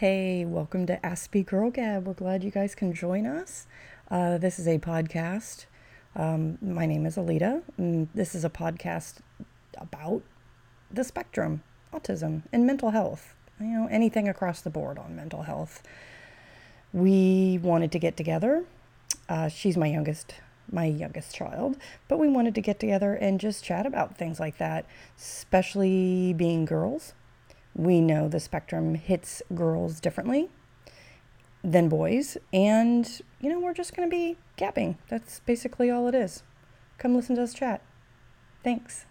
Hey, welcome to Aspie Girl Gab. We're glad you guys can join us. Uh, this is a podcast. Um, my name is Alita, and this is a podcast about the spectrum, autism, and mental health. You know, anything across the board on mental health. We wanted to get together. Uh, she's my youngest, my youngest child, but we wanted to get together and just chat about things like that, especially being girls. We know the spectrum hits girls differently than boys, and you know, we're just going to be gapping. That's basically all it is. Come listen to us chat. Thanks.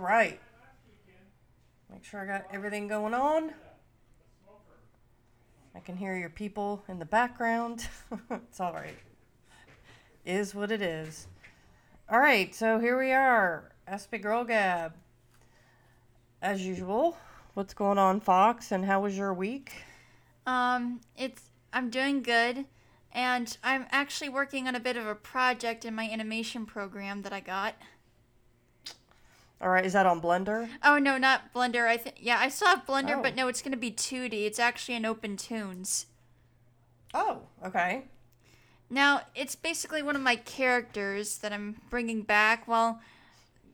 Right. Make sure I got everything going on. I can hear your people in the background. it's all right. Is what it is. All right, so here we are. Aspie Girl Gab. As usual, what's going on, Fox, and how was your week? Um, it's I'm doing good, and I'm actually working on a bit of a project in my animation program that I got. All right, is that on Blender? Oh no, not Blender. I think yeah, I still have Blender, Oh. but no, it's gonna be 2D. It's actually in OpenToonz. Oh, okay. Now it's basically one of my characters that I'm bringing back. Well,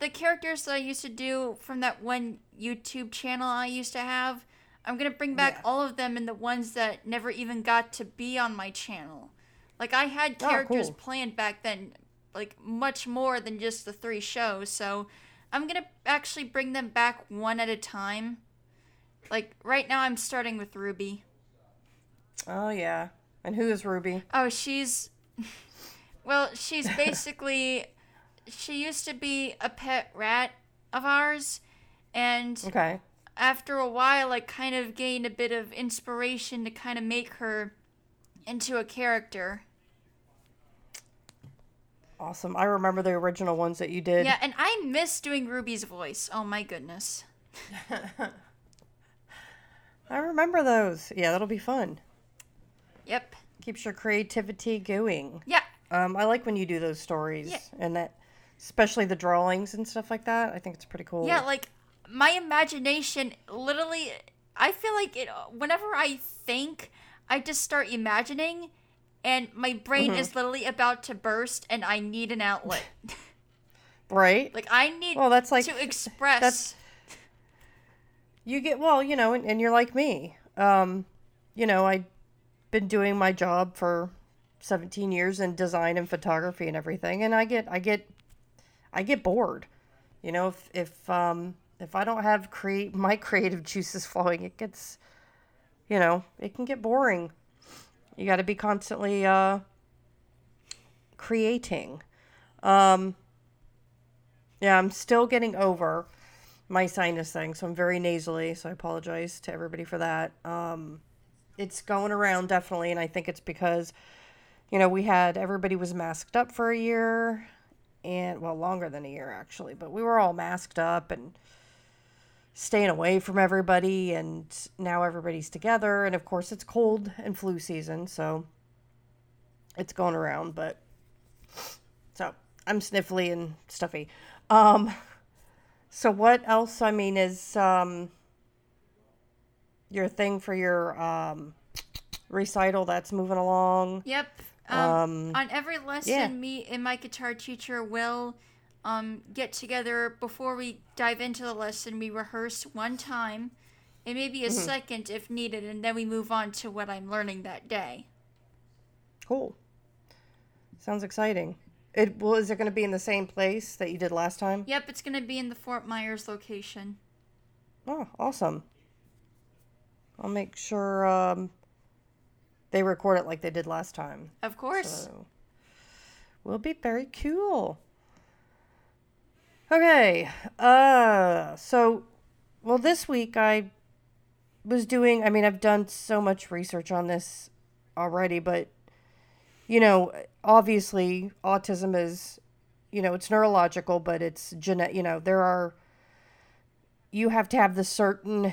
the characters that I used to do from that one YouTube channel I used to have, I'm gonna bring back Yeah. all of them and the ones that never even got to be on my channel. Like I had Oh, characters cool. planned back then, like much more than just the three shows. So I'm gonna actually bring them back one at a time. Like right now, I'm starting with Ruby. Oh, yeah. And who is Ruby? Oh, she's. Well, she's basically. she used to be a pet rat of ours, and Okay. after a while, I kind of gained a bit of inspiration to kind of make her into a character. Awesome. I remember the original ones that you did. Yeah, and I miss doing Ruby's voice. Oh my goodness. I remember those. Yeah, that'll be fun. Yep. Keeps your creativity going. Yeah. Um, I like when you do those stories Yeah. and that, especially the drawings and stuff like that. I think it's pretty cool. Yeah, like my imagination literally I feel like it whenever I think, I just start imagining and my brain Mm-hmm. is literally about to burst and I need an outlet. right. like I need Well, that's like- to express that's- you get well, you know, and, and you're like me. Um, you know, I've been doing my job for 17 years in design and photography and everything, and I get, I get, I get bored. You know, if if um if I don't have create my creative juices flowing, it gets, you know, it can get boring. You got to be constantly uh creating. Um, yeah, I'm still getting over my sinus thing, so I'm very nasally, so I apologize to everybody for that. Um, it's going around definitely, and I think it's because, you know, we had everybody was masked up for a year, and well, longer than a year actually, but we were all masked up and staying away from everybody, and now everybody's together, and of course it's cold and flu season, so it's going around, but so I'm sniffly and stuffy. Um, so what else? I mean, is um, your thing for your um, recital that's moving along? Yep. Um, Um, on every lesson, yeah. me and my guitar teacher will um, get together before we dive into the lesson. We rehearse one time, and maybe Mm-hmm. a second if needed, and then we move on to what I'm learning that day. Cool. Sounds exciting. It well, is it going to be in the same place that you did last time? Yep, it's going to be in the Fort Myers location. Oh, awesome. I'll make sure um, they record it like they did last time. Of course. So, will be very cool. Okay. Uh, so, well, this week I was doing. I mean, I've done so much research on this already, but you know, obviously, autism is, you know, it's neurological, but it's genetic. You know, there are you have to have the certain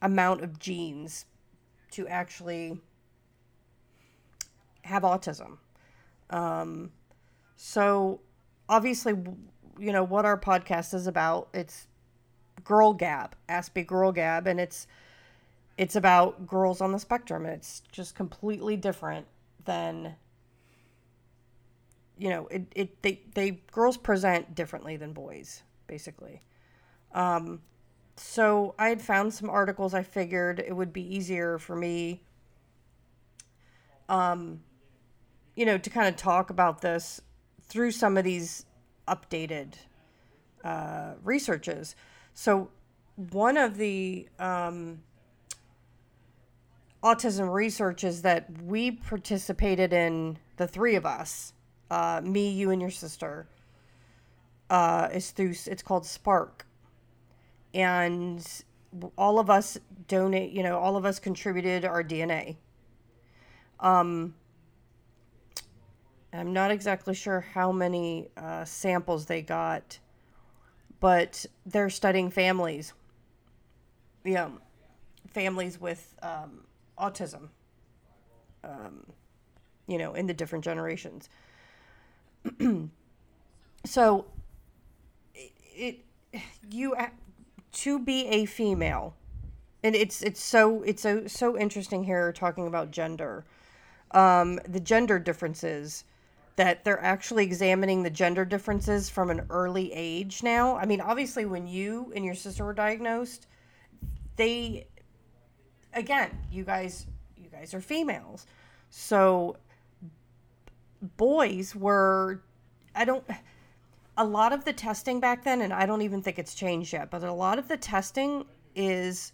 amount of genes to actually have autism. Um, so obviously, you know what our podcast is about. It's Girl Gab, Aspie Girl Gab, and it's it's about girls on the spectrum. It's just completely different than you know it, it they they girls present differently than boys basically um so i had found some articles i figured it would be easier for me um you know to kind of talk about this through some of these updated uh, researches so one of the um, autism researches that we participated in the three of us uh, me, you, and your sister, uh, is through. It's called Spark, and all of us donate. You know, all of us contributed our DNA. Um, I'm not exactly sure how many uh, samples they got, but they're studying families. Yeah, families with um, autism. Um, you know, in the different generations. so it, it you to be a female and it's it's so it's so so interesting here talking about gender um the gender differences that they're actually examining the gender differences from an early age now i mean obviously when you and your sister were diagnosed they again you guys you guys are females so boys were I don't a lot of the testing back then and I don't even think it's changed yet, but a lot of the testing is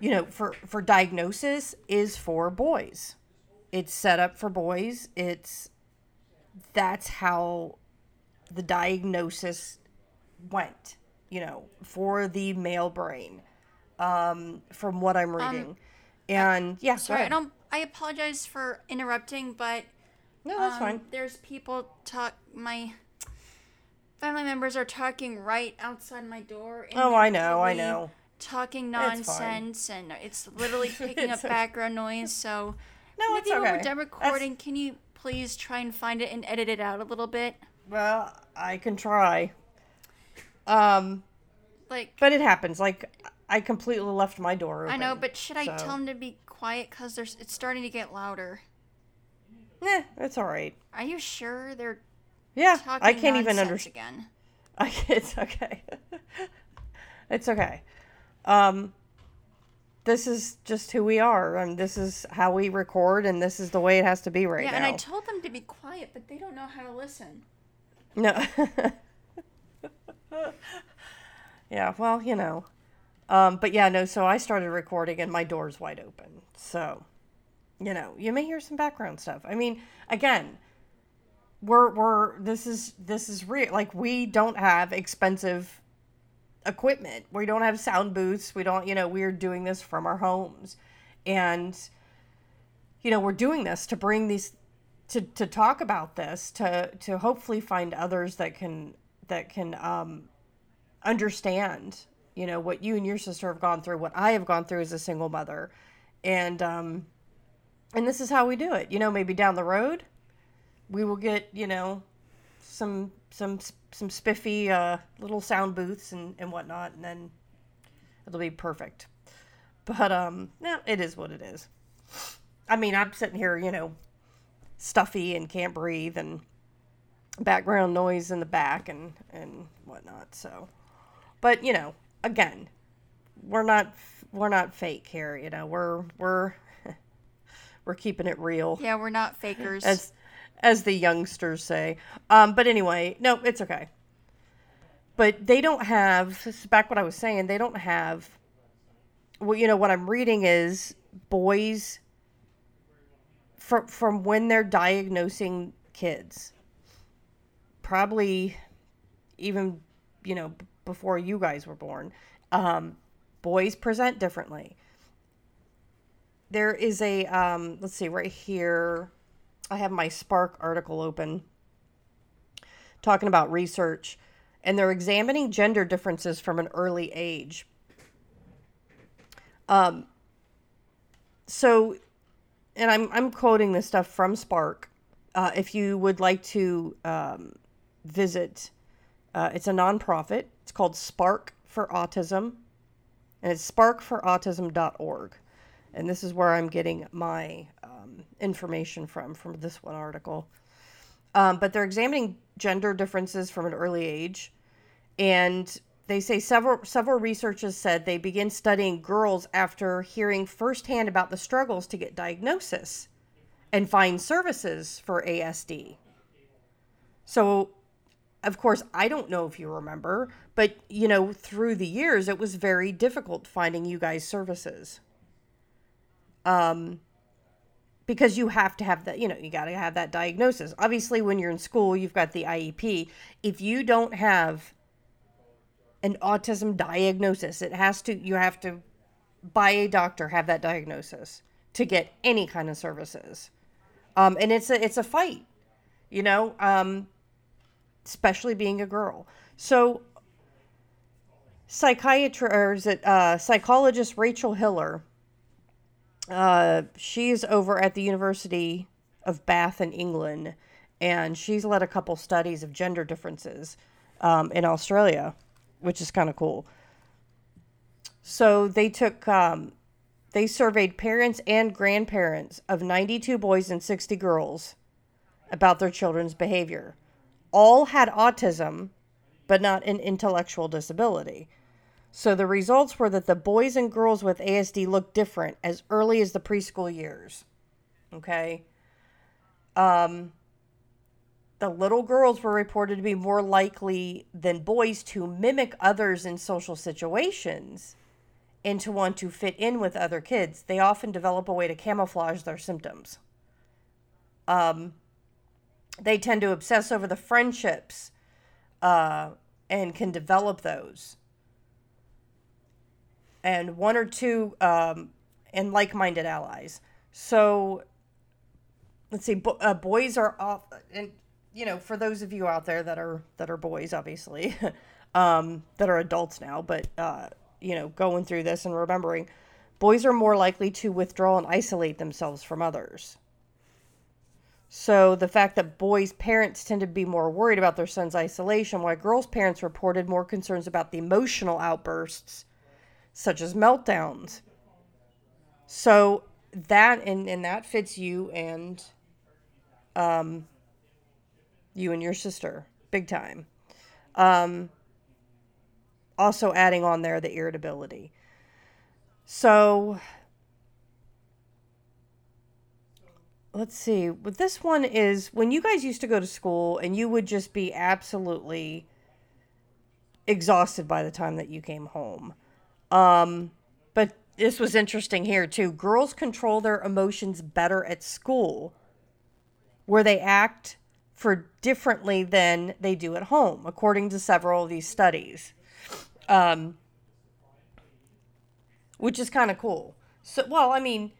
you know, for for diagnosis is for boys. It's set up for boys. It's that's how the diagnosis went, you know, for the male brain. Um, from what I'm um, reading. Um, and yeah, sorry, I don't I apologize for interrupting, but no, that's um, fine. There's people talk. My family members are talking right outside my door. Oh, I know, I know. Talking nonsense, and it's literally picking up background noise. So, no, maybe it's okay. when we're done recording, that's... can you please try and find it and edit it out a little bit? Well, I can try. Um, like, but it happens. Like, I completely left my door open. I know, but should I so. tell him to be quiet because there's it's starting to get louder? Eh, it's all right. Are you sure they're? Yeah, I can't even understand. Again, it's okay. it's okay. Um, this is just who we are, and this is how we record, and this is the way it has to be right yeah, now. Yeah, and I told them to be quiet, but they don't know how to listen. No. yeah, well, you know. Um, but yeah, no, so I started recording and my door's wide open. So you know, you may hear some background stuff. I mean, again, we're we're this is this is real. Like we don't have expensive equipment. We don't have sound booths. We don't, you know, we're doing this from our homes. And you know, we're doing this to bring these to to talk about this to to hopefully find others that can that can um understand, you know, what you and your sister have gone through, what I have gone through as a single mother. And um and this is how we do it. You know, maybe down the road, we will get you know some some some spiffy uh, little sound booths and and whatnot, and then it'll be perfect. But um, no, it is what it is. I mean, I'm sitting here, you know, stuffy and can't breathe, and background noise in the back and and whatnot. So, but you know, again, we're not we're not fake here. You know, we're we're we're keeping it real. Yeah, we're not fakers. As as the youngsters say. Um, but anyway, no, it's okay. But they don't have back what I was saying, they don't have well, you know, what I'm reading is boys from from when they're diagnosing kids. Probably even, you know, before you guys were born. Um, boys present differently there is a um, let's see right here i have my spark article open talking about research and they're examining gender differences from an early age. Um, so, and I'm I'm quoting this stuff from Spark. Uh, if you would like to um, visit, uh, it's a nonprofit. It's called Spark for Autism, and it's sparkforautism.org. And this is where I'm getting my um, information from from this one article. Um, but they're examining gender differences from an early age, and they say several several researchers said they begin studying girls after hearing firsthand about the struggles to get diagnosis and find services for ASD. So, of course, I don't know if you remember, but you know, through the years, it was very difficult finding you guys services. Um, because you have to have that, you know, you got to have that diagnosis. Obviously, when you're in school, you've got the IEP. If you don't have an autism diagnosis. It has to, you have to, by a doctor, have that diagnosis to get any kind of services. Um, and it's a, it's a fight, you know, um, especially being a girl. So, psychiatrist, or is it uh, psychologist Rachel Hiller? Uh, she's over at the University of Bath in England, and she's led a couple studies of gender differences um, in Australia which is kind of cool. So they took, um, they surveyed parents and grandparents of 92 boys and 60 girls about their children's behavior. All had autism, but not an intellectual disability. So the results were that the boys and girls with ASD looked different as early as the preschool years. Okay. Um, the little girls were reported to be more likely than boys to mimic others in social situations and to want to fit in with other kids. They often develop a way to camouflage their symptoms. Um, they tend to obsess over the friendships uh, and can develop those. And one or two um, and like minded allies. So let's see, bo- uh, boys are off, and you know, for those of you out there that are that are boys, obviously, um, that are adults now, but uh, you know, going through this and remembering, boys are more likely to withdraw and isolate themselves from others. So the fact that boys' parents tend to be more worried about their son's isolation, while girls' parents reported more concerns about the emotional outbursts, such as meltdowns. So that and, and that fits you and um you and your sister, big time. Um, also adding on there the irritability. So let's see. But this one is when you guys used to go to school and you would just be absolutely exhausted by the time that you came home. Um, but this was interesting here too. Girls control their emotions better at school, where they act for differently than they do at home, according to several of these studies, um, which is kind of cool. So, well, I mean,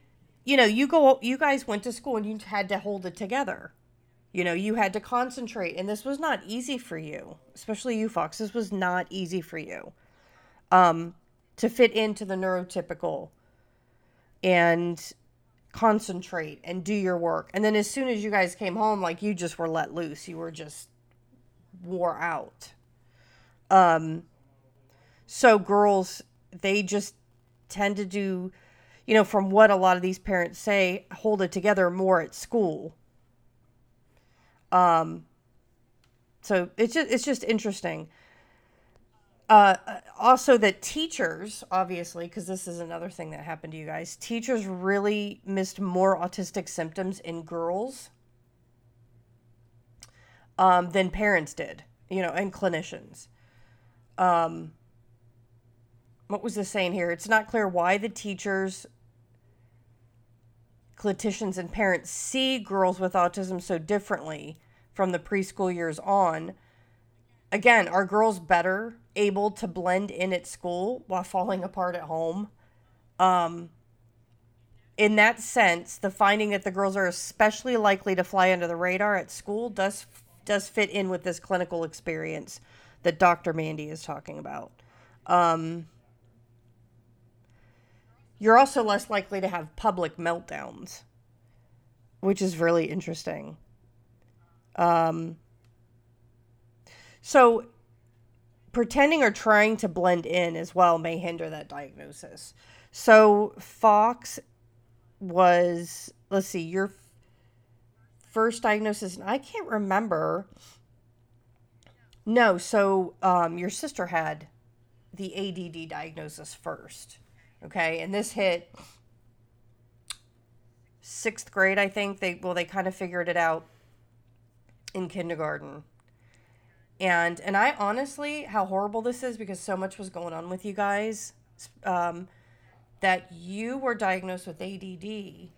you know, you go, you guys went to school and you had to hold it together. You know, you had to concentrate, and this was not easy for you, especially you, Fox. This was not easy for you um, to fit into the neurotypical and concentrate and do your work. And then as soon as you guys came home, like you just were let loose. You were just wore out. Um so girls they just tend to do you know from what a lot of these parents say hold it together more at school um so it's just it's just interesting uh, also that teachers obviously because this is another thing that happened to you guys teachers really missed more autistic symptoms in girls um, than parents did you know and clinicians. Um, what was the saying here? It's not clear why the teachers clinicians and parents see girls with autism so differently from the preschool years on. Again are girls better able to blend in at school while falling apart at home. Um, in that sense, the finding that the girls are especially likely to fly under the radar at school does does fit in with this clinical experience that Dr. Mandy is talking about. Um, you're also less likely to have public meltdowns, which is really interesting. Um, so, pretending or trying to blend in as well may hinder that diagnosis. So, Fox was, let's see, your first diagnosis, and I can't remember. No, so um, your sister had the ADD diagnosis first. Okay, and this hit sixth grade, I think. They well, they kind of figured it out in kindergarten. And and I honestly, how horrible this is because so much was going on with you guys, um, that you were diagnosed with ADD.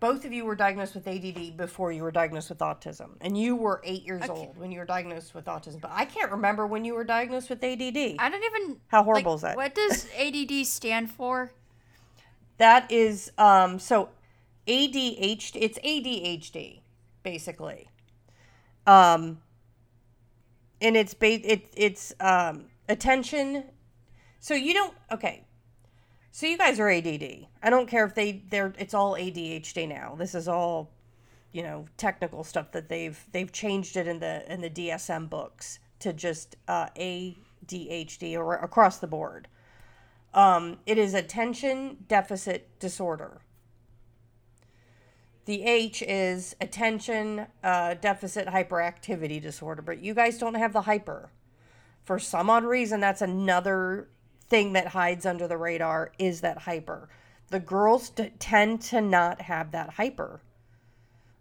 Both of you were diagnosed with ADD before you were diagnosed with autism, and you were eight years old when you were diagnosed with autism. But I can't remember when you were diagnosed with ADD. I don't even. How horrible like, is that? What does ADD stand for? That is um so ADHD it's ADHD basically. Um and it's ba- it it's um attention so you don't okay. So you guys are ADD. I don't care if they they're it's all ADHD now. This is all you know technical stuff that they've they've changed it in the in the DSM books to just uh ADHD or across the board. Um, it is attention deficit disorder. The H is attention uh, deficit hyperactivity disorder, but you guys don't have the hyper. For some odd reason, that's another thing that hides under the radar is that hyper. The girls t- tend to not have that hyper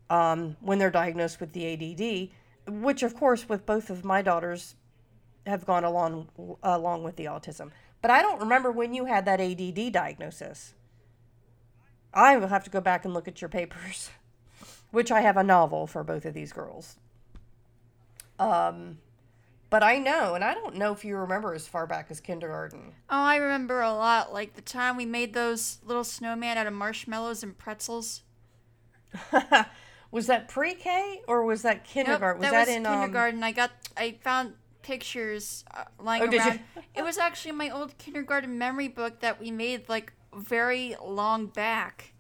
um, when they're diagnosed with the ADD, which, of course, with both of my daughters, have gone along along with the autism. But I don't remember when you had that ADD diagnosis. I will have to go back and look at your papers, which I have a novel for both of these girls. Um, but I know, and I don't know if you remember as far back as kindergarten. Oh, I remember a lot. Like the time we made those little snowman out of marshmallows and pretzels. was that pre-K or was that kindergarten? Nope, was that that, was in um, kindergarten. I got. I found pictures uh, lying Oh, did you? around. It was actually my old kindergarten memory book that we made like very long back.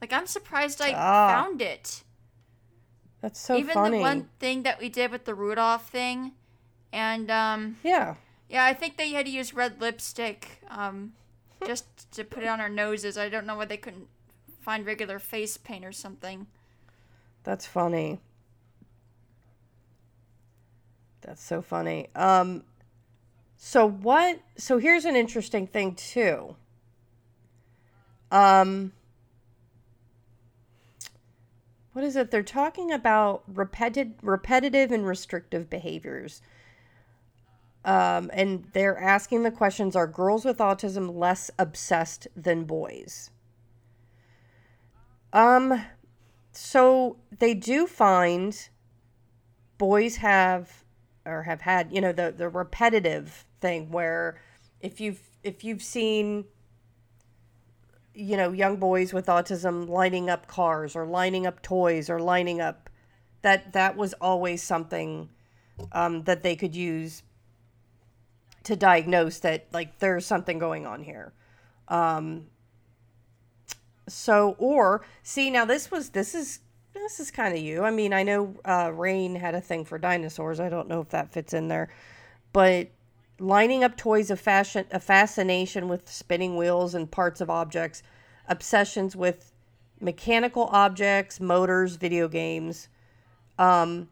Like I'm surprised I Ah. found it. That's so Even funny. the one thing that we did with the Rudolph thing, and um, Yeah. yeah, I think they had to use red lipstick um, just to put it on our noses. I don't know why they couldn't find regular face paint or something. That's funny. That's so funny. Um so what so here's an interesting thing too. Um what is it? They're talking about repeted repetitive and restrictive behaviors. Um, and they're asking the questions are girls with autism less obsessed than boys? Um so they do find boys have or have had you know the the repetitive thing where if you've if you've seen you know young boys with autism lining up cars or lining up toys or lining up that that was always something um, that they could use to diagnose that like there's something going on here. Um, so or see now this was this is this is kind of you. I mean i know uh rain had a thing for dinosaurs. I don't know if that fits in there. But lining up toys of fashion a fascination with spinning wheels and parts of objects obsessions with mechanical objects motors video games um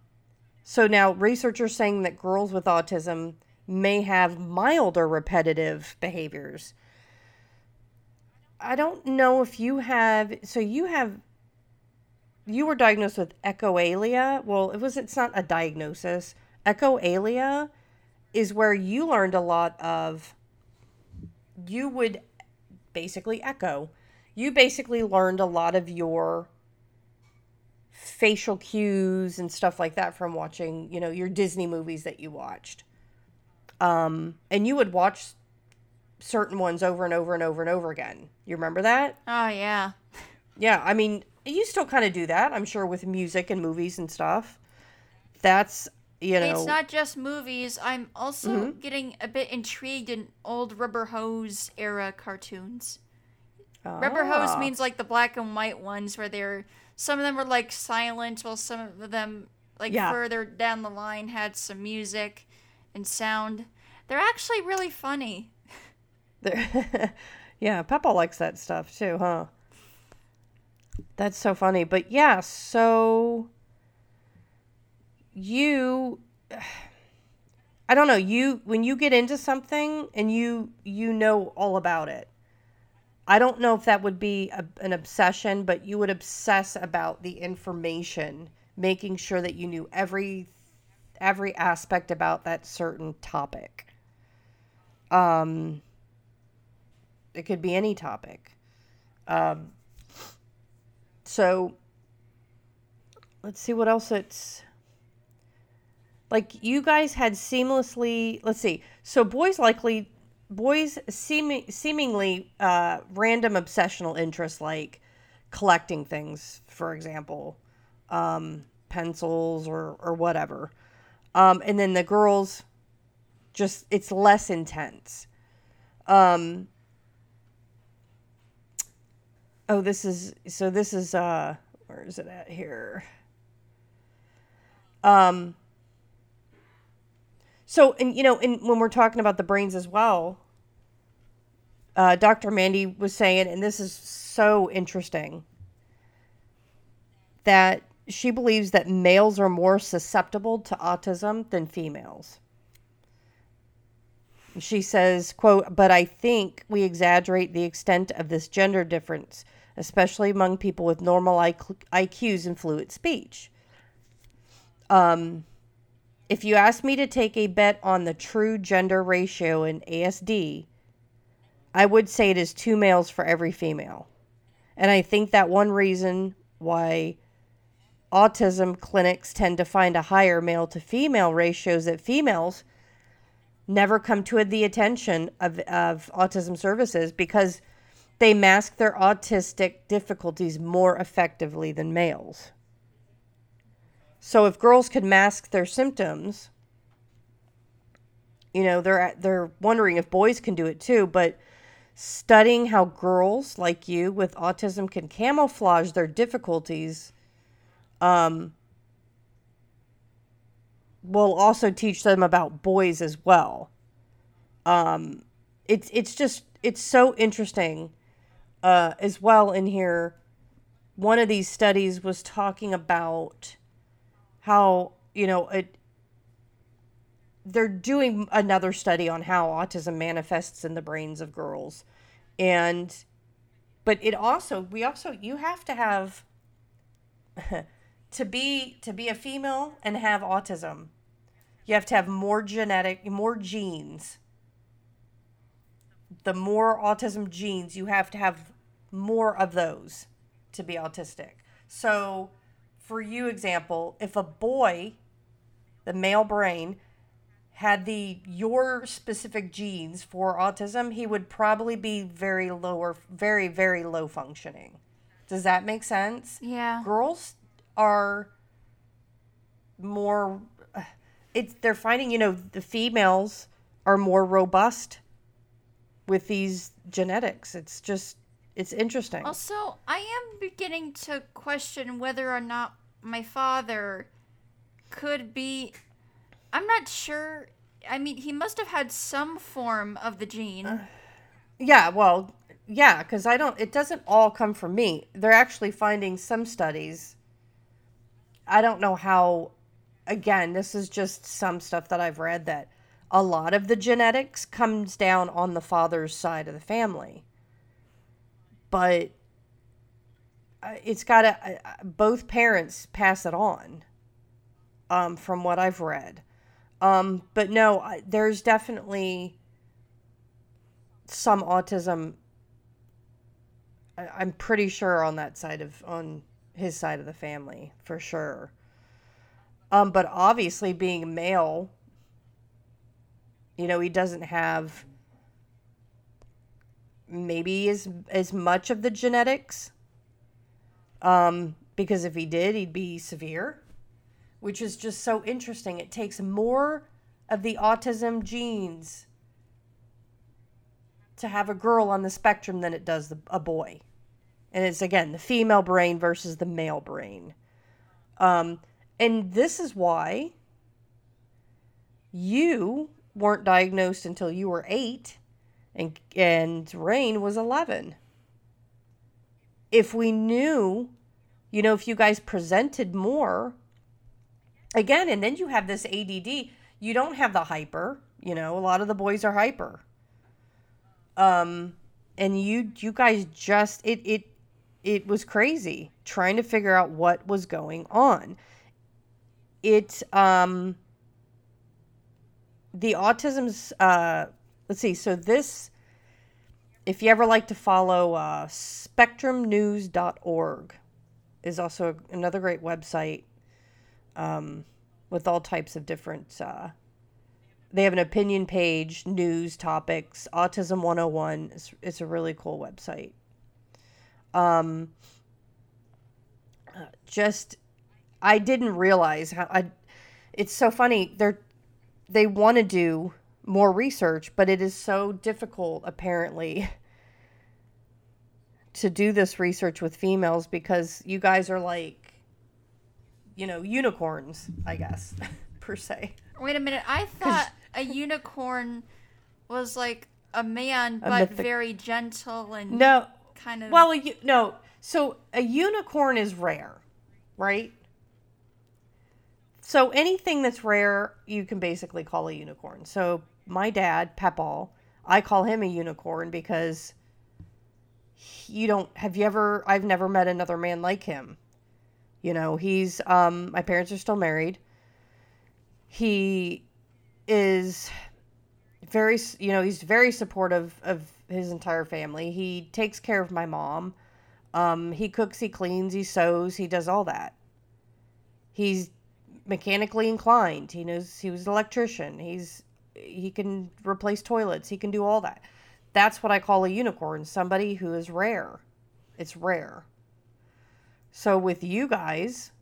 so now researchers saying that girls with autism may have milder repetitive behaviors I don't know if you have. So you have. You were diagnosed with echolalia. Well, it was. It's not a diagnosis. Echolalia is where you learned a lot of. You would basically echo. You basically learned a lot of your facial cues and stuff like that from watching, you know, your Disney movies that you watched. Um, and you would watch certain ones over and over and over and over again. You remember that? Oh yeah. Yeah, I mean, you still kind of do that, I'm sure, with music and movies and stuff. That's you know, It's not just movies. I'm also Mm-hmm. getting a bit intrigued in old Rubber Hose era cartoons. Rubber Ah. Hose means like the black and white ones where they're some of them were like silent while some of them like Yeah. further down the line had some music and sound. They're actually really funny. There- yeah, Peppa likes that stuff too, huh? That's so funny. But yeah, so you I don't know, you when you get into something and you you know all about it. I don't know if that would be a, an obsession, but you would obsess about the information, making sure that you knew every every aspect about that certain topic. Um it could be any topic. Um, so let's see what else it's like. You guys had seamlessly. Let's see. So boys likely boys seeming seemingly uh, random obsessional interests like collecting things, for example, um, pencils or or whatever. Um, and then the girls just it's less intense. Um, oh, this is so. This is uh, where is it at here? Um. So, and you know, and when we're talking about the brains as well, uh, Dr. Mandy was saying, and this is so interesting, that she believes that males are more susceptible to autism than females. She says, quote, but I think we exaggerate the extent of this gender difference, especially among people with normal IQ- IQs and fluid speech. Um, if you ask me to take a bet on the true gender ratio in ASD, I would say it is two males for every female. And I think that one reason why autism clinics tend to find a higher male to female ratio is that females never come to the attention of, of autism services because they mask their autistic difficulties more effectively than males. So if girls could mask their symptoms, you know, they're they're wondering if boys can do it too, but studying how girls like you with autism can camouflage their difficulties um will also teach them about boys as well. Um, it's it's just it's so interesting uh, as well in here. One of these studies was talking about how you know it. They're doing another study on how autism manifests in the brains of girls, and but it also we also you have to have to be to be a female and have autism you have to have more genetic more genes the more autism genes you have to have more of those to be autistic so for you example if a boy the male brain had the your specific genes for autism he would probably be very lower very very low functioning. Does that make sense? Yeah. girls are more uh, it's they're finding you know the females are more robust with these genetics. It's just it's interesting. Also, I am beginning to question whether or not my father could be. I'm not sure. I mean, he must have had some form of the gene. yeah well yeah because i don't it doesn't all come from me they're actually finding some studies i don't know how again this is just some stuff that i've read that a lot of the genetics comes down on the father's side of the family but uh, it's got to both parents pass it on um, from what i've read. Um, but no there's definitely some autism i'm pretty sure on that side of on his side of the family for sure. Um, but obviously being male you know he doesn't have maybe as as much of the genetics um because if he did he'd be severe which is just so interesting. It takes more of the autism genes to have a girl on the spectrum than it does the, a boy. And it's again the female brain versus the male brain. Um, and this is why you weren't diagnosed until you were eight and and Rain was 11. If we knew, you know, if you guys presented more again and then you have this ADD, you don't have the hyper, you know, a lot of the boys are hyper. Um and you you guys just it it it was crazy trying to figure out what was going on. It um the autism's uh let's see so this if you ever like to follow uh, spectrumnews.org is also another great website um, with all types of different uh, they have an opinion page news topics autism 101 it's, it's a really cool website. Um, just i didn't realize how i it's so funny they're they want to do more research, but it is so difficult, apparently, to do this research with females because you guys are like, you know, unicorns, I guess, per se. Wait a minute. I thought a unicorn was like a man, a but mythic- very gentle and no, kind of. Well, you, no. So a unicorn is rare, right? So anything that's rare, you can basically call a unicorn. So my dad, Pepal, I call him a unicorn because you don't have you ever I've never met another man like him. You know, he's um my parents are still married. He is very you know, he's very supportive of his entire family. He takes care of my mom. Um he cooks, he cleans, he sews, he does all that. He's mechanically inclined. He knows he was an electrician. He's he can replace toilets. He can do all that. That's what I call a unicorn, somebody who is rare. It's rare. So with you guys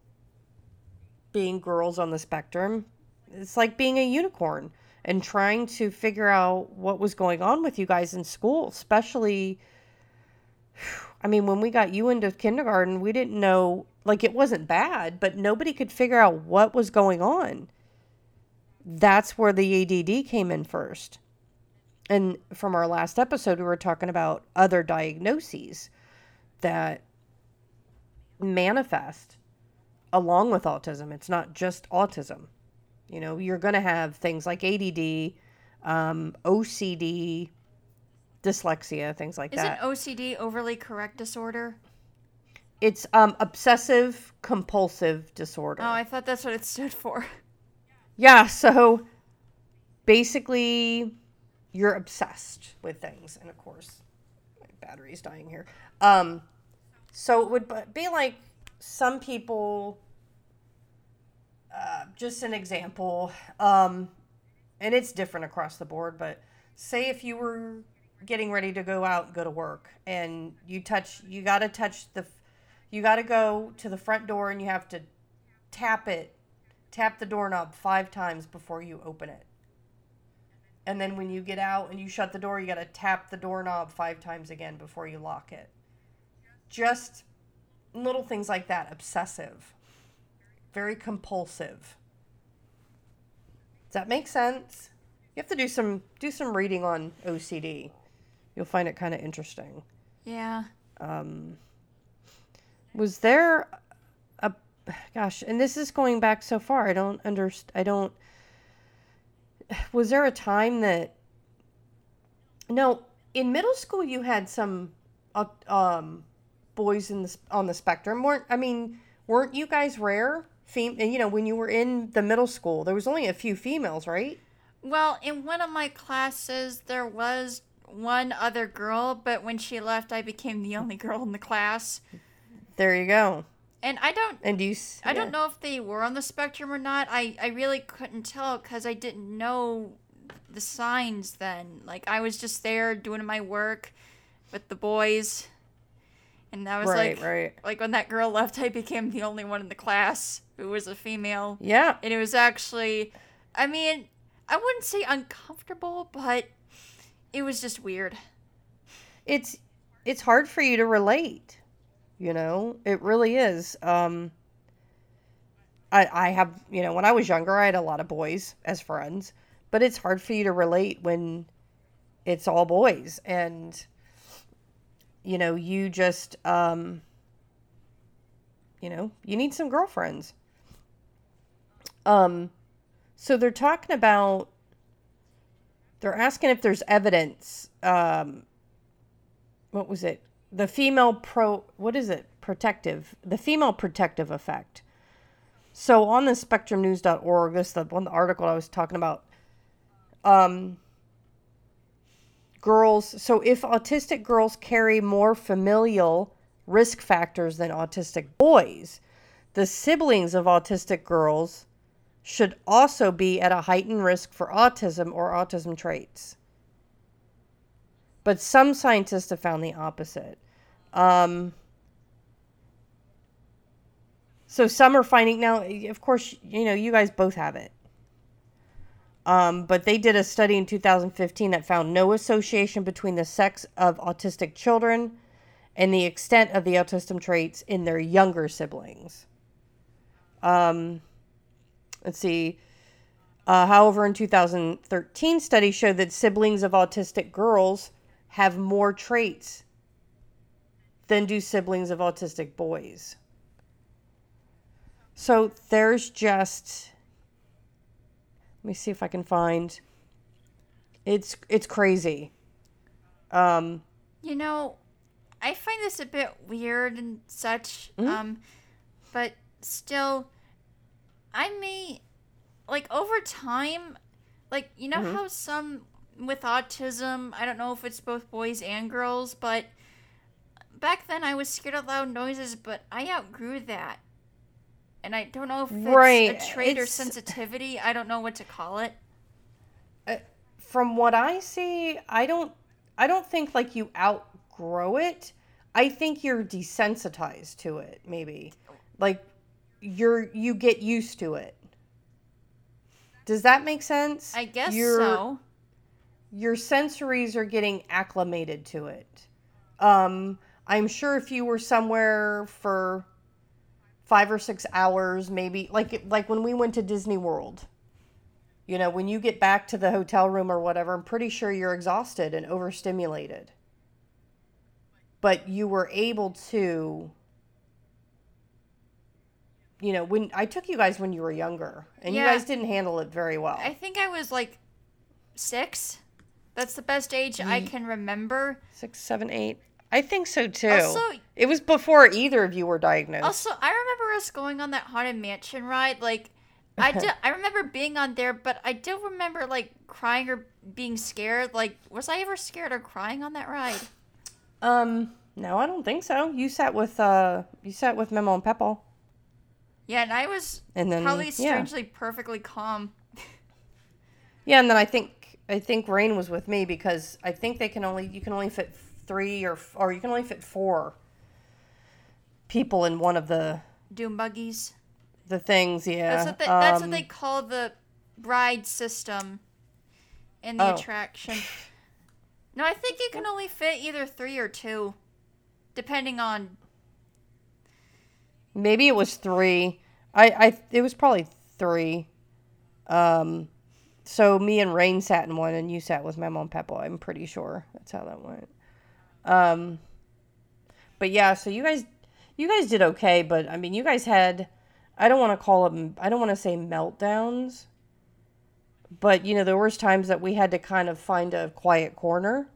being girls on the spectrum, it's like being a unicorn and trying to figure out what was going on with you guys in school, especially I mean, when we got you into kindergarten, we didn't know like it wasn't bad, but nobody could figure out what was going on that's where the ADD came in first. And from our last episode, we were talking about other diagnoses that manifest along with autism. It's not just autism. You know, you're going to have things like ADD, um, OCD, dyslexia, things like Isn't that. Isn't OCD overly correct disorder? It's um, obsessive compulsive disorder. Oh, I thought that's what it stood for. yeah, so basically you're obsessed with things and of course my battery's dying here. Um so it would be like some people uh, just an example um and it's different across the board but say if you were getting ready to go out and go to work and you touch you got to touch the you got to go to the front door and you have to tap it tap the doorknob five times before you open it. And then when you get out and you shut the door, you got to tap the doorknob five times again before you lock it. Just little things like that. Obsessive, very compulsive. Does that make sense? You have to do some do some reading on OCD. You'll find it kind of interesting. Yeah. Um, was there gosh, and this is going back so far. I don't understand. I don't. Was there a time that? No, in middle school you had some, uh, um, boys in the on the spectrum. weren't I mean, weren't you guys rare? Fem- you know, when you were in the middle school, there was only a few females, right? Well, in one of my classes, there was one other girl, but when she left, I became the only girl in the class. There you go. And I don't. And you? I don't know if they were on the spectrum or not. I I really couldn't tell because I didn't know the signs then. Like I was just there doing my work with the boys, And I was Right, like, right. like when that girl left, I became the only one in the class who was a female. Yeah. And it was actually, I mean, I wouldn't say uncomfortable, but it was just weird. It's it's hard for you to relate. You know, it really is. Um I I have, you know, when I was younger, I had a lot of boys as friends, but it's hard for you to relate when it's all boys and you know, you just um you know, you need some girlfriends. Um so they're talking about they're asking if there's evidence um what was it the female pro what is it? Protective the female protective effect. So on the spectrumnews.org this is the one the article i was talking about um girls so if autistic girls carry more familial risk factors than autistic boys the siblings of autistic girls should also be at a heightened risk for autism or autism traits but some scientists have found the opposite. Um, so some are finding now. Of course, you know you guys both have it. Um, but they did a study in 2015 that found no association between the sex of autistic children and the extent of the autism traits in their younger siblings. Um, let's see. Uh, however, in 2013 study showed that siblings of autistic girls have more traits than do siblings of autistic boys. So there's just let me see if I can find it's it's crazy. Um You know, I find this a bit weird and such. Mhm. Um, but still, I may like over time, like you know Mhm. how some with autism, I don't know if it's both boys and girls, but back then I was scared of loud noises, but I outgrew that. And I don't know if it's Right, a trait or sensitivity. I don't know what to call it. Uh, from what I see, I don't I don't think like you outgrow it. I think you're desensitized to it, maybe. Like you're you get used to it. Does that make sense? I guess You're- so. Your sensories are getting acclimated to it. Um, I'm sure if you were somewhere for five or six hours, maybe like like when we went to Disney World. You know, when you get back to the hotel room or whatever, I'm pretty sure you're exhausted and overstimulated. But you were able to you know, when I took you guys when you were younger and you guys didn't handle it very well. I think I was like six. That's the best age I can remember. Six, seven, eight. I think so too. Also, it was before either of you were diagnosed. also, I remember us going on that haunted mansion ride. Like, I do, I remember being on there, but I do remember like crying or being scared. Like, was I ever scared or crying on that ride? um, no, I don't think so. You sat with uh, you sat with Memo and Pepple, Yeah, and I was and then probably yeah, strangely perfectly calm. yeah, and then I think I think Rain was with me because I think they can only you can only fit three or or you can only fit four people in one of the Doom buggies. the things. Yeah, That's what they, that's what Um, they call the ride system in the Oh. attraction. No, I think you can only fit either three or two, depending on. Maybe it was three. I, I it was probably three. Um, so me and Rain sat in one, and you sat with Memo and Pepple. I'm pretty sure that's how that went. Um, but yeah, so you guys, you guys did okay. But I mean, you guys had. I don't want to call them. I don't want to say meltdowns. But you know, there was times that we had to kind of find a quiet corner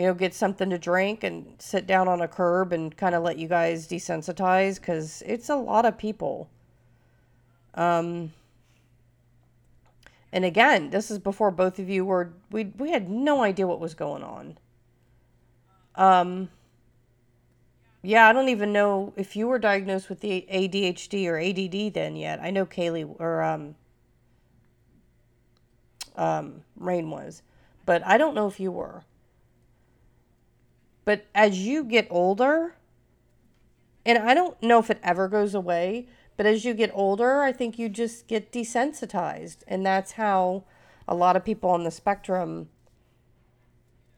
you know, get something to drink and sit down on a curb and kind of let you guys desensitize because it's a lot of people. Um, and again, this is before both of you were we we had no idea what was going on. Um, yeah, I don't even know if you were diagnosed with the ADHD or ADD then yet. I know Kaylee or um, um, Rain was, but I don't know if you were. But as you get older, and I don't know if it ever goes away, but as you get older, I think you just get desensitized, and that's how a lot of people on the spectrum,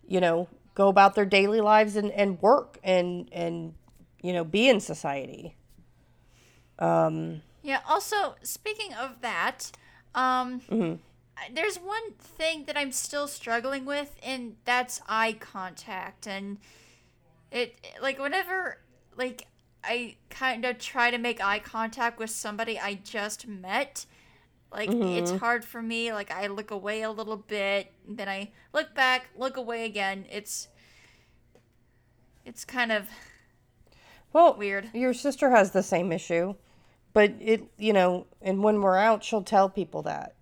you know, go about their daily lives and, and work and and you know be in society. Um, Yeah. Also, speaking of that, um, mhm. There's one thing that I'm still struggling with, and that's eye contact. And it, like, whenever, like, I kind of try to make eye contact with somebody I just met, like, it's hard for me. Like, I look away a little bit, then I look back, look away again. It's, it's kind of Well, weird. Your sister has the same issue, but it, you know, and when we're out, she'll tell people that,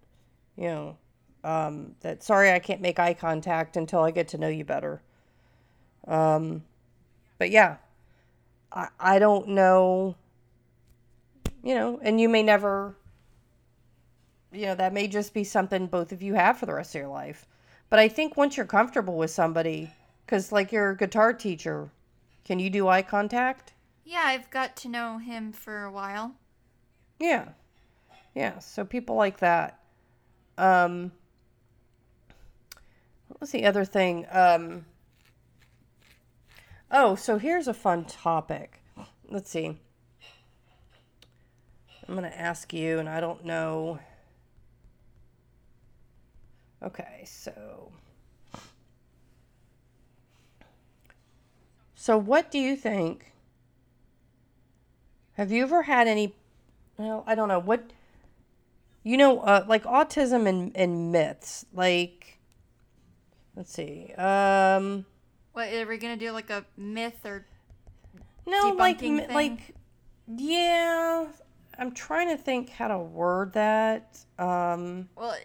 you know, um, that sorry, I can't make eye contact until I get to know you better. Um, but yeah, I, I don't know, you know, and you may never, you know, that may just be something both of you have for the rest of your life. But I think once you're comfortable with somebody, because like your guitar teacher, can you do eye contact? Yeah, I've got to know him for a while. Yeah. Yeah. So people like that. Um, what was the other thing? Um, oh, so here's a fun topic. Let's see. I'm going to ask you, and I don't know. Okay, so. So, what do you think? Have you ever had any well, I don't know what you know, uh, like autism and, and myths. Like, let's see. Um, What are we gonna do? Like a myth or no, like, thing? like, yeah. I'm trying to think how to word that. Um, well,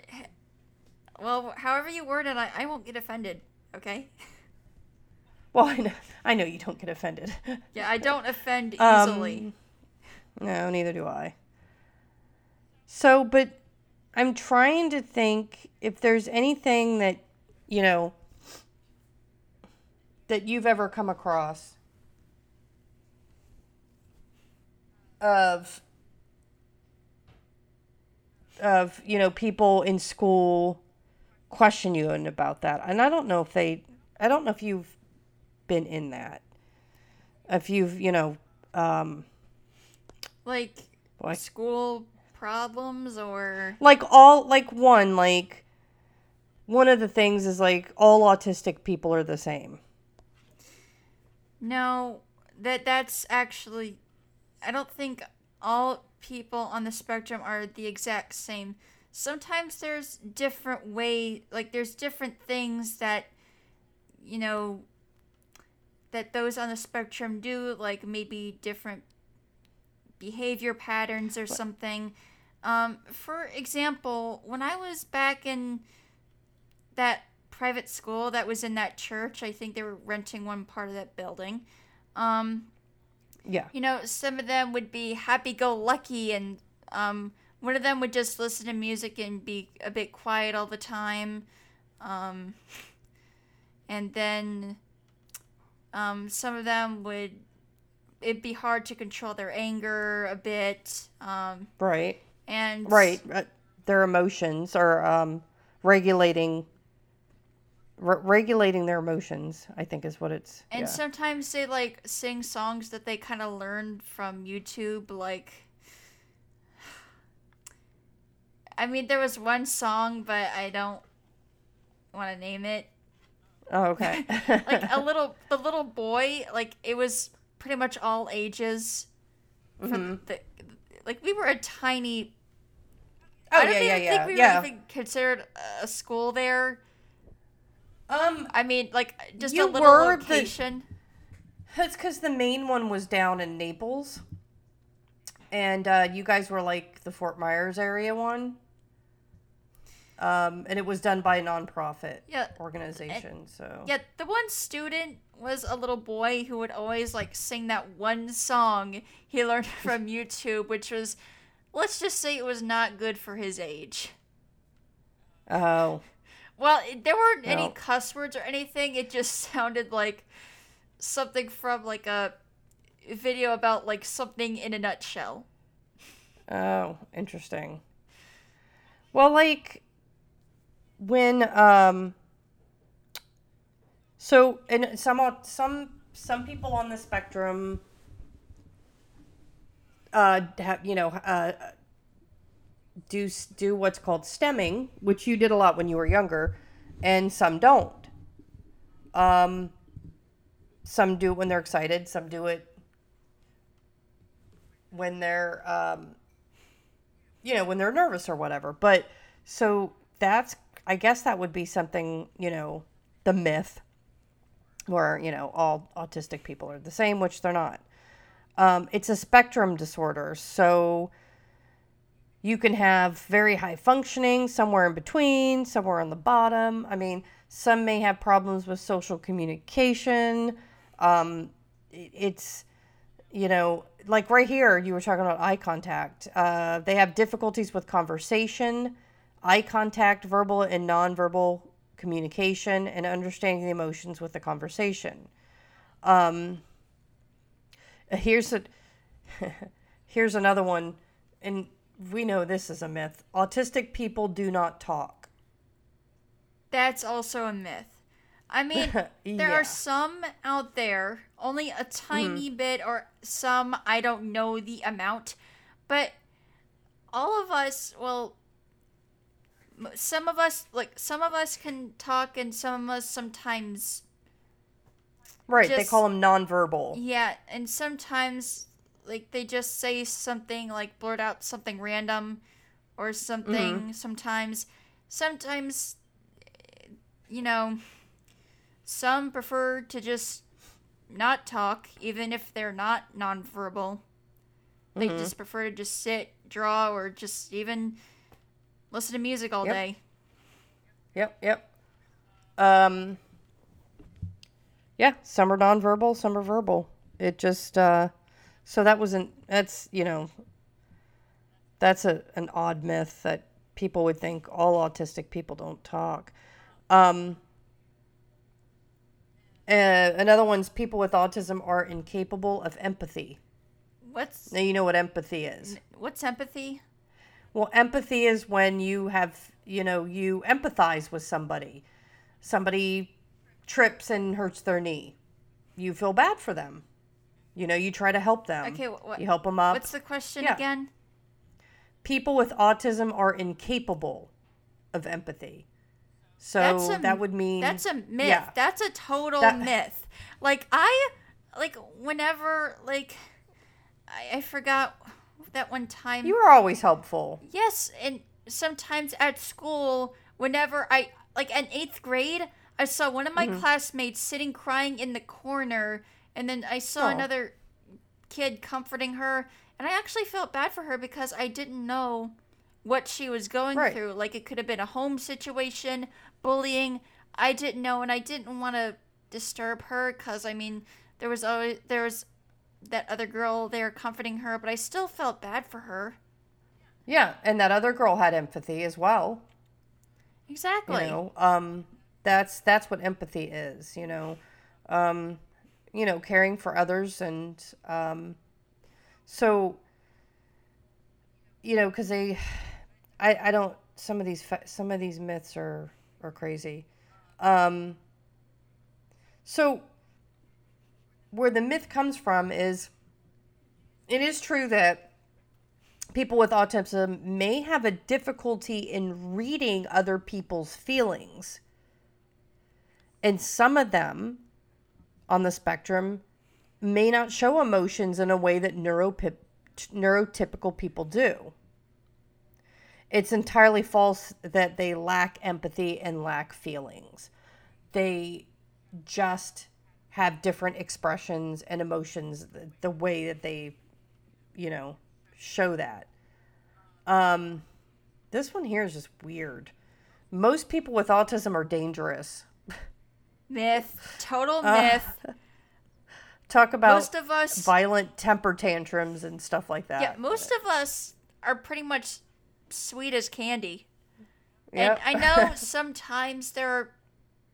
well, however you word it, I, I won't get offended. Okay. well, I know, I know you don't get offended. Yeah, I don't offend Um, easily. No, neither do I. So, but I'm trying to think if there's anything that, you know, that you've ever come across of of, you know, people in school question you and about that. And I don't know if they I don't know if you've been in that. If you've, you know, um like like school problems or like all like one like one of the things is like all autistic people are the same no, that that's actually I don't think all people on the spectrum are the exact same. Sometimes there's different way like there's different things that you know that those on the spectrum do like maybe different behavior patterns or something. Um, for example, when I was back in that private school that was in that church, I think they were renting one part of that building. Um, yeah you know, some of them would be happy go lucky, and um, one of them would just listen to music and be a bit quiet all the time. Um, and then um, some of them would, it'd be hard to control their anger a bit. Um, right and right their emotions are um regulating re- regulating their emotions i think is what it's And yeah. sometimes they like sing songs that they kind of learned from YouTube. Like, I mean, there was one song, but I don't want to name it. oh okay Like a little, the little boy, like it was pretty much all ages. Mm-hmm. the, like we were a tiny. oh I don't yeah even yeah think yeah we yeah were even considered a school there. Um I mean, like just a little were the- location. That's because the main one was down in Naples, and uh, you guys were like the Fort Myers area one. Um, and it was done by a nonprofit Yeah, organization. So Yeah, the one student was a little boy who would always like sing that one song he learned from YouTube, which was, let's just say it was not good for his age. oh, Well, it, there weren't any cuss words or anything. It just sounded like something from like a video about like something in a nutshell. Oh, interesting. Well, like when um so and some some some people on the spectrum uh have you know uh do do what's called stimming, which you did a lot when you were younger, and some don't. Um some do it when they're excited, some do it when they're um you know, when they're nervous or whatever. But so that's, I guess that would be something, you know, the myth where, you know, all autistic people are the same, which they're not. Um, it's a spectrum disorder. So you can have very high functioning, somewhere in between, somewhere on the bottom. I mean, some may have problems with social communication. Um, it's, you know, like right here, you were talking about eye contact. Uh, they have difficulties with conversation, eye contact, verbal and nonverbal communication, and understanding the emotions with the conversation. Um, here's a here's another one, and we know this is a myth. Autistic people do not talk. That's also a myth. I mean, there Yeah. are some out there, only a tiny mm-hmm. bit, or some, I don't know the amount, but all of us, well, some of us, like, some of us can talk, and some of us sometimes, Right, they Just- call them nonverbal. yeah, and sometimes, like, they just say something, like, blurt out something random or something, sometimes. Sometimes, you know, some prefer to just not talk, even if they're not nonverbal. They just prefer to just sit, draw, or just even listen to music all Yep. day. Yep, yep. Um Yeah, some are nonverbal, some are verbal. It just uh so that wasn't that's, you know, that's a an odd myth that people would think all autistic people don't talk. Um uh, another one's people with autism are incapable of empathy. What's Now you know what empathy is. what's empathy? Well, empathy is when you have, you know, you empathize with somebody. Somebody trips and hurts their knee. You feel bad for them. You know, you try to help them. Okay, what- you help them up. What's the question yeah. again? People with autism are incapable of empathy. So That's a- that would mean That's a myth. Yeah. That's a total That- myth. Like I like whenever like I, I forgot that one time you were always helpful. Yes, and sometimes at school, whenever I like in eighth grade, I saw one of my Mm-hmm. classmates sitting crying in the corner, and then I saw Aw. another kid comforting her, and I actually felt bad for her because I didn't know what she was going Right. through. Like it could have been a home situation, bullying. I didn't know, and I didn't want to disturb her because I mean, there was always there was that other girl there comforting her, but I still felt bad for her. Yeah, and that other girl had empathy as well. Exactly. you know um that's that's what empathy is you know um you know caring for others and um so you know because they i i don't some of these some of these myths are are crazy um so where the myth comes from is it is true that people with autism may have a difficulty in reading other people's feelings. And some of them on the spectrum may not show emotions in a way that neuropi- neurotypical people do. It's entirely false that they lack empathy and lack feelings. They just have different expressions and emotions the, the way that they, you know, show that. Um, this one here is just weird. Most people with autism are dangerous. Myth. Total Uh, myth. Talk about most of us violent temper tantrums and stuff like that. Yeah, most of us are pretty much sweet as candy. Yep. And I know sometimes there are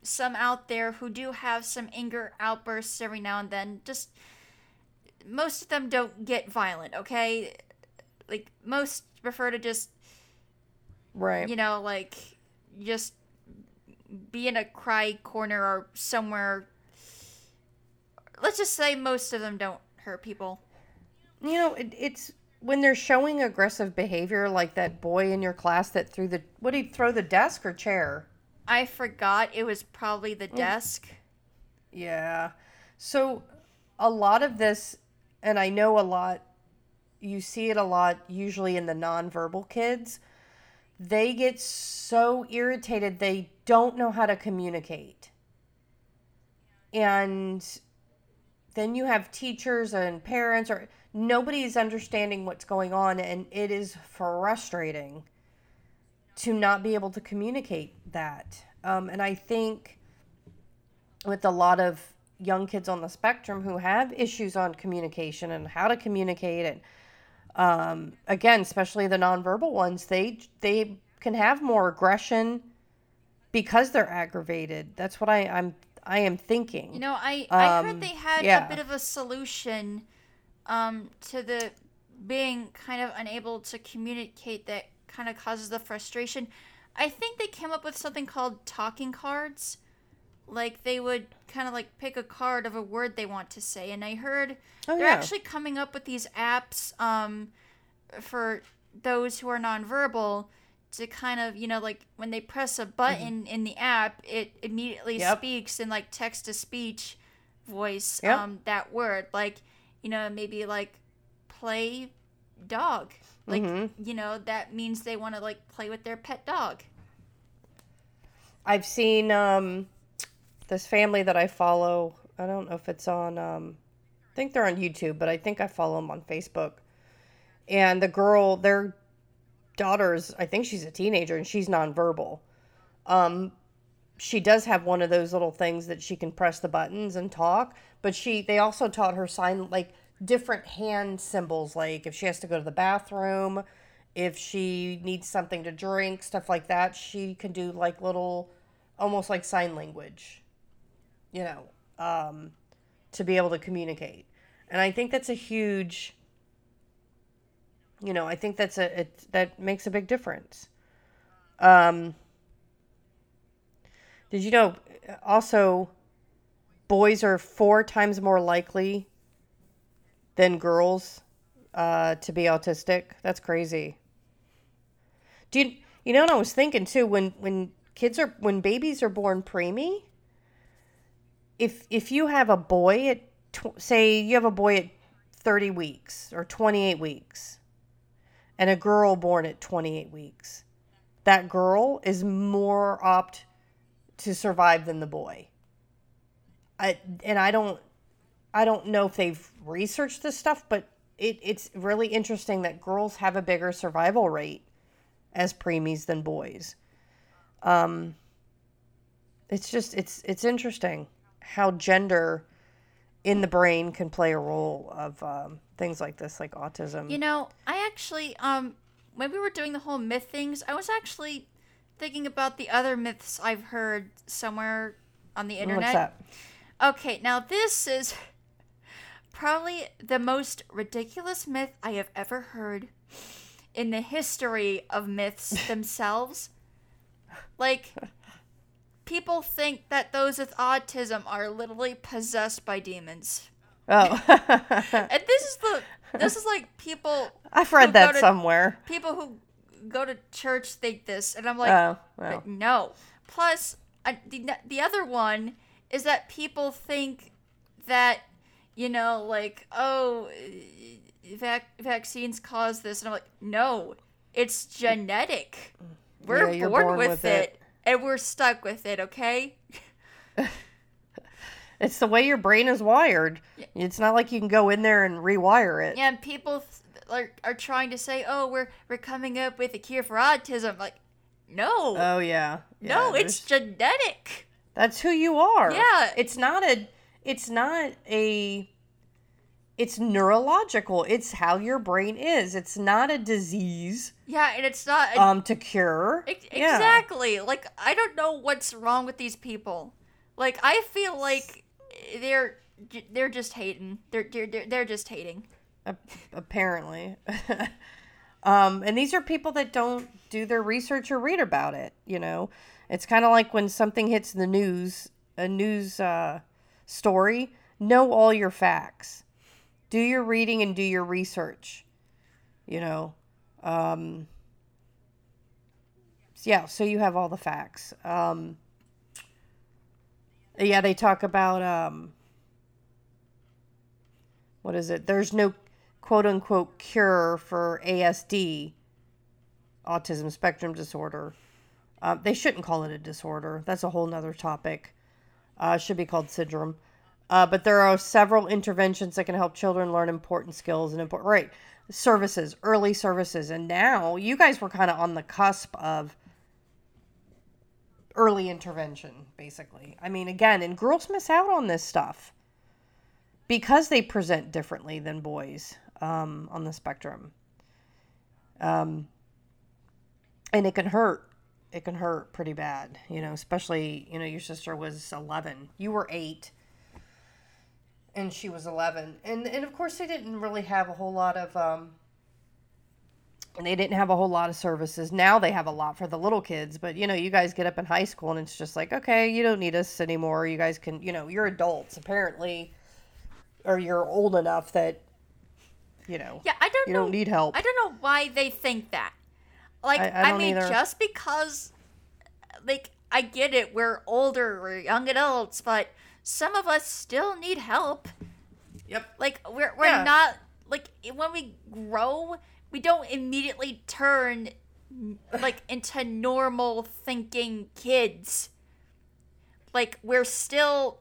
some out there who do have some anger outbursts every now and then. Just most of them don't get violent, okay? Like most prefer to just Right. you know, like just be in a cry corner or somewhere. Let's just say most of them don't hurt people. You know, it, it's when they're showing aggressive behavior, like that boy in your class that threw the what did he throw the desk or chair? I forgot it was probably the oh. desk. Yeah. So a lot of this, and I know a lot, you see it a lot usually in the nonverbal kids. They get so irritated they don't know how to communicate. And then you have teachers and parents or nobody's understanding what's going on and it is frustrating to not be able to communicate that. Um, and I think with a lot of young kids on the spectrum who have issues on communication and how to communicate and um, again especially the nonverbal ones they they can have more aggression because they're aggravated that's what I, i'm i am thinking You know, I I Um, heard they had yeah. a bit of a solution um, to the being kind of unable to communicate that kind of causes the frustration. I think they came up with something called talking cards. Like they would kind of like pick a card of a word they want to say, and I heard Oh, they're yeah. actually coming up with these apps um, for those who are nonverbal to kind of you know like when they press a button in the app it immediately Mm-hmm. Yep. speaks in like text to speech voice Yep. um that word like you know maybe like play dog like Mm-hmm. you know that means they want to like play with their pet dog I've seen um, this family that I follow. I don't know if it's on. Um, I think they're on YouTube, but I think I follow them on Facebook. And the girl, their daughter's, I think she's a teenager and she's nonverbal. Um, she does have one of those little things that she can press the buttons and talk, but she they also taught her sign like different hand symbols, like if she has to go to the bathroom, if she needs something to drink, stuff like that. She can do like little, almost like sign language, you know, um, to be able to communicate. And I think that's a huge, you know, I think that's a it, that makes a big difference. Um, did you know also boys are four times more likely than girls uh, to be autistic? That's crazy. Do you, you know what I was thinking too when when kids are when babies are born preemie? If if you have a boy at tw- say you have a boy at 30 weeks or 28 weeks and a girl born at 28 weeks, that girl is more opt to survive than the boy. I and I don't I don't know if they've researched this stuff, but it, it's really interesting that girls have a bigger survival rate as preemies than boys. Um, it's just it's it's interesting how gender in the brain can play a role of um, things like this, like autism. You know, I actually, um, when we were doing the whole myth things, I was actually thinking about the other myths I've heard somewhere on the internet. What's that? Okay, now this is probably the most ridiculous myth I have ever heard in the history of myths themselves. Like, people think that those with autism are literally possessed by demons. Oh, And this is the this is like people I've read that to- somewhere. people who go to church think this, and I'm like, Oh, well. no. Plus, I, the the other one is that people think that you know, like, oh, vac- vaccines cause this, and I'm like, no, it's genetic. We're Yeah, born, born with, with it, it. And we're stuck with it. Okay. It's the way your brain is wired. It's not like you can go in there and rewire it. Yeah, and people are, are trying to say, oh, we're we're coming up with a cure for autism. Like, no, Oh yeah. no, it's genetic. that's who you are. Yeah. It's not a it's not a it's neurological. It's how your brain is. It's not a disease Yeah, and it's not. um to cure. Yeah. Exactly. Like I don't know what's wrong with these people. Like I feel like they're they're just hating. They're they're they're, they're just hating. Apparently. um, and these are people that don't do their research or read about it. You know, it's kind of like when something hits the news, a news uh, story. Know all your facts. Do your reading and do your research. You know. Um, yeah, so you have all the facts. Um, yeah, they talk about um, what is it? There's no quote unquote cure for ASD, autism spectrum disorder. Uh, they shouldn't call it a disorder. That's a whole nother topic. Uh, should be called syndrome. Uh, but there are several interventions that can help children learn important skills and important right services, early services, and now you guys were kind of on the cusp of early intervention, basically. I mean, again, and girls miss out on this stuff because they present differently than boys um, on the spectrum. Um, and it can hurt. It can hurt pretty bad, you know, especially, you know, your sister was 11. You were eight and she was 11. And, and of course, they didn't really have a whole lot of, um, and they didn't have a whole lot of services. Now they have a lot for the little kids, but you know, you guys get up in high school and it's just like, okay, you don't need us anymore. You guys can, you know, you're adults apparently, or you're old enough that, you know, Yeah, I don't you know. don't need help. I don't know why they think that. Like, I- I, I mean, either. just because, like, I get it, we're older, we're young adults, but some of us still need help. Yep. Like, we're, we're Yeah. not, like, when we grow, we don't immediately turn, like, into normal thinking kids. Like, we're still.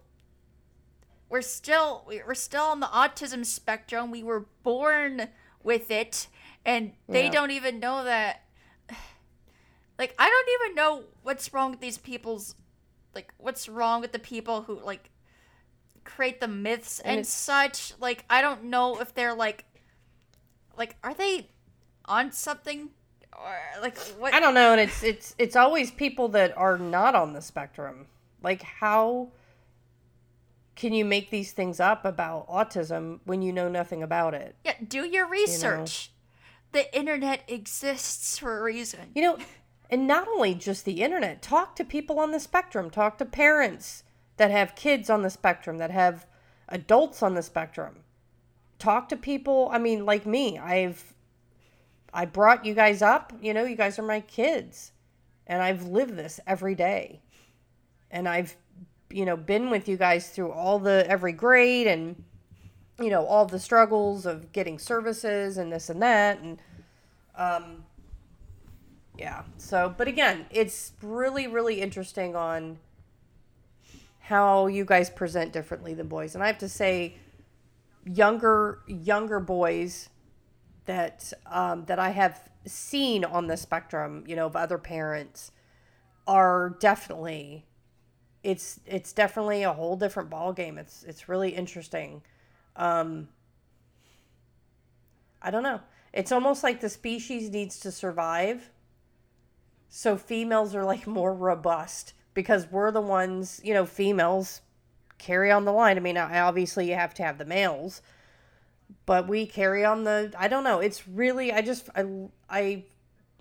We're still we're still on the autism spectrum. We were born with it, and they Yeah. don't even know that. Like I don't even know what's wrong with these people's, like what's wrong with the people who like create the myths And and, such. Like I don't know if they're like, like are they on something, or like what? I don't know, and it's it's it's always people that are not on the spectrum. Like how can you make these things up about autism when you know nothing about it? Yeah, do your research. The internet exists for a reason. You know, and not only just the internet, talk to people on the spectrum, talk to parents that have kids on the spectrum, that have adults on the spectrum. Talk to people, I mean, like me. I've I brought you guys up, you know, you guys are my kids. And I've lived this every day. And I've you know, been with you guys through all the every grade and you know, all the struggles of getting services and this and that and um yeah. So, but again, it's really, really interesting on how you guys present differently than boys. And I have to say, younger younger boys that um, that I have seen on the spectrum, you know, of other parents, are definitely it's it's definitely a whole different ball game. It's it's really interesting. Um, I don't know. It's almost like the species needs to survive. So females are like more robust because we're the ones, you know, females carry on the line. I mean, obviously you have to have the males, but we carry on the I don't know. It's really I just I I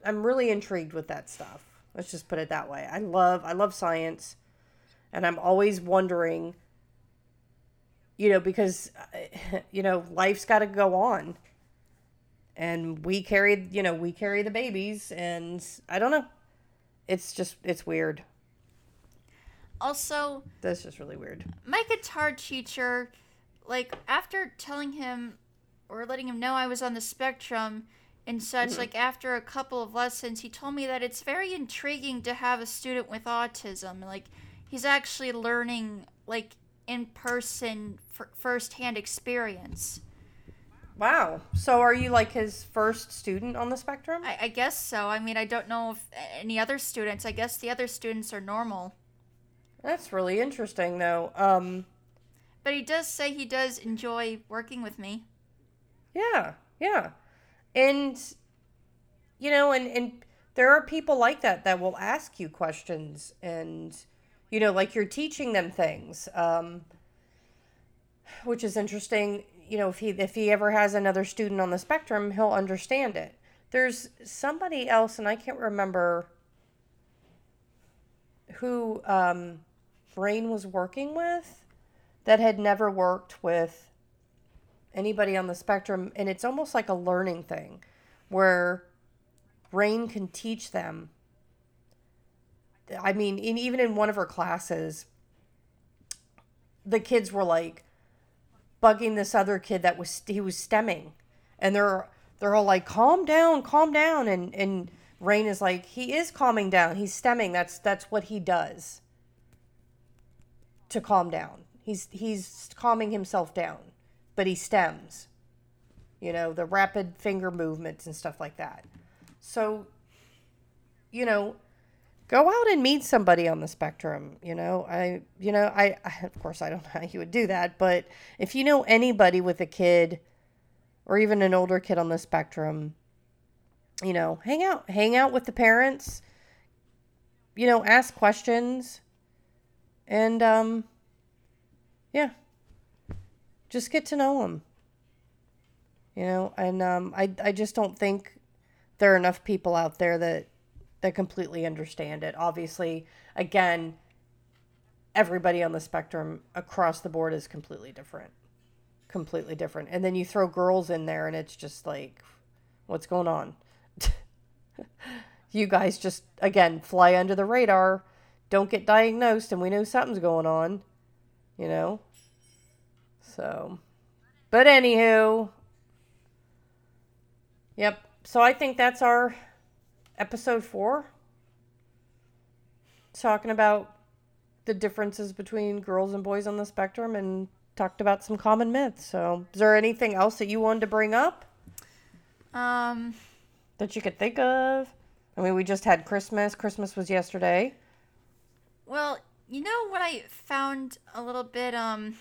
I'm really intrigued with that stuff. Let's just put it that way. I love I love science and I'm always wondering you know because you know life's got to go on and we carry you know we carry the babies and i don't know it's just it's weird Also, that's just really weird my guitar teacher, like after telling him or letting him know I was on the spectrum and such, mm-hmm. like after a couple of lessons, he told me that it's very intriguing to have a student with autism. Like he's actually learning like in person f- firsthand experience. wow so are you like his first student on the spectrum I, I guess so. I mean, I don't know if any other students. I guess the other students are normal. That's really interesting though um But he does say he does enjoy working with me. Yeah, yeah. And you know, and and there are people like that that will ask you questions and you know, like you're teaching them things. Um which is interesting. You know, if he if he ever has another student on the spectrum, he'll understand it. There's somebody else, and I can't remember who um, Rain was working with that had never worked with anybody on the spectrum, and it's almost like a learning thing where Rain can teach them. I mean, in, even in one of her classes, the kids were like bugging this other kid that was he was stimming, and they're they're all like, "Calm down, calm down," and and Rain is like, "He is calming down. He's stimming. That's that's what he does to calm down. He's he's calming himself down, but he stims. You know, the rapid finger movements and stuff like that. So, you know, go out and meet somebody on the spectrum you know i you know I, I, of course i don't know how you would do that but if you know anybody with a kid or even an older kid on the spectrum you know hang out hang out with the parents you know ask questions and um yeah just get to know them you know and um i i just don't think there are enough people out there that that completely understand it. Obviously, again, everybody on the spectrum across the board is completely different. Completely different. And then you throw girls in there and it's just like what's going on? you guys just again fly under the radar, don't get diagnosed and we know something's going on, you know? So, but anywho, yep. So I think that's our episode four, talking about the differences between girls and boys on the spectrum and talked about some common myths. So, is there anything else that you wanted to bring up? Um, that you could think of? I mean, we just had Christmas. Christmas was yesterday. Well, you know what I found a little bit um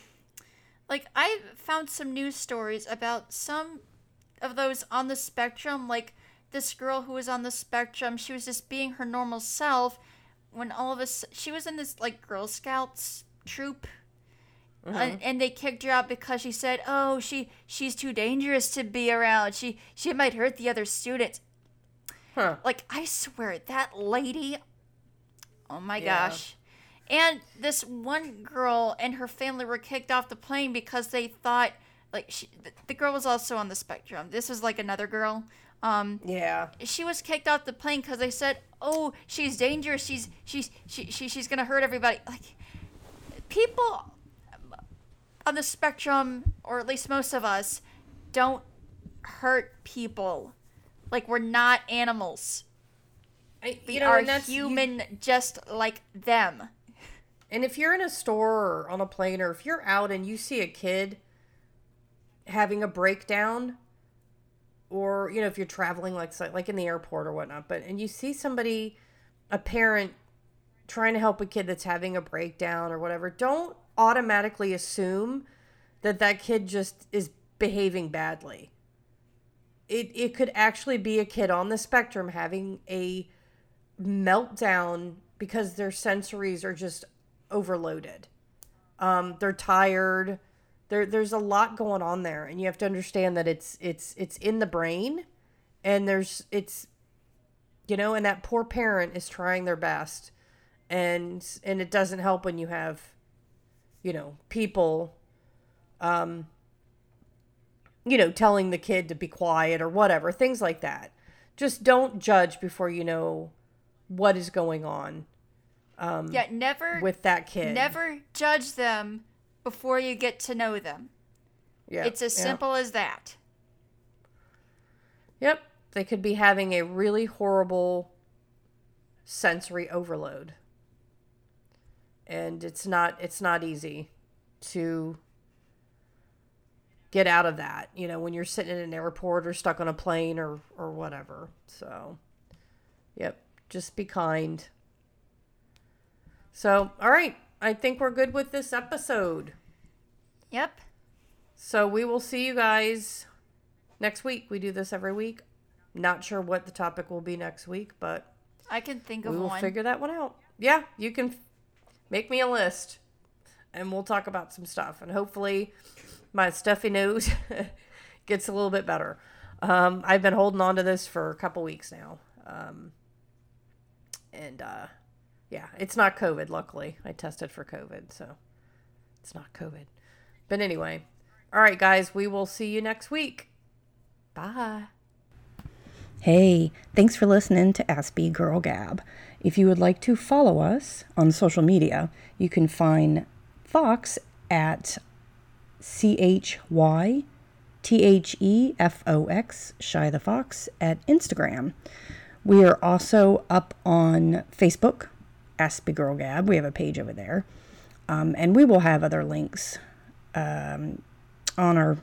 like I found some news stories about some of those on the spectrum like this girl who was on the spectrum. She was just being her normal self when all of us she was in this like Girl Scouts troop. Uh-huh. And, and they kicked her out because she said, "Oh, she she's too dangerous to be around. She she might hurt the other students." Huh. Like I swear that lady Oh my yeah. gosh. And this one girl and her family were kicked off the plane because they thought like she, the girl was also on the spectrum. This was like another girl. Um, yeah. She was kicked off the plane because they said, "Oh, she's dangerous. She's she's she, she she's gonna hurt everybody." Like people on the spectrum, or at least most of us, don't hurt people. Like we're not animals. I, we know, are human, you, just like them. And if you're in a store or on a plane, or if you're out and you see a kid having a breakdown or you know if you're traveling like like in the airport or whatnot but and you see somebody a parent trying to help a kid that's having a breakdown or whatever don't automatically assume that that kid just is behaving badly. It it could actually be a kid on the spectrum having a meltdown because their sensories are just overloaded. Um, they're tired. There there's a lot going on there and you have to understand that it's it's it's in the brain and there's it's you know and that poor parent is trying their best and and it doesn't help when you have you know people um you know telling the kid to be quiet or whatever things like that. Just don't judge before you know what is going on um yeah never with that kid never judge them before you get to know them. Yeah. It's as simple as that. Yep. They could be having a really horrible sensory overload. And it's not it's not easy to get out of that, you know, when you're sitting in an airport or stuck on a plane or or whatever. So, yep, just be kind. So, all right. I think we're good with this episode. Yep. So we will see you guys next week. We do this every week. Not sure what the topic will be next week, but I can think of we will one. figure that one out. Yeah, you can make me a list. and we'll talk about some stuff. And hopefully, my stuffy nose gets a little bit better. Um, I've been holding on to this for a couple weeks now. Um, and uh, yeah, it's not COVID, luckily. I tested for COVID, so it's not COVID. But anyway, all right, guys, we will see you next week. Bye. Hey, thanks for listening to Aspie Girl Gab. If you would like to follow us on social media, you can find Fox at C H Y T H E F O X, Shy the Fox, at Instagram. We are also up on Facebook, Aspie Girl Gab. We have a page over there. Um, and we will have other links um, on our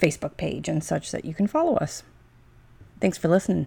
Facebook page and such that you can follow us. Thanks for listening.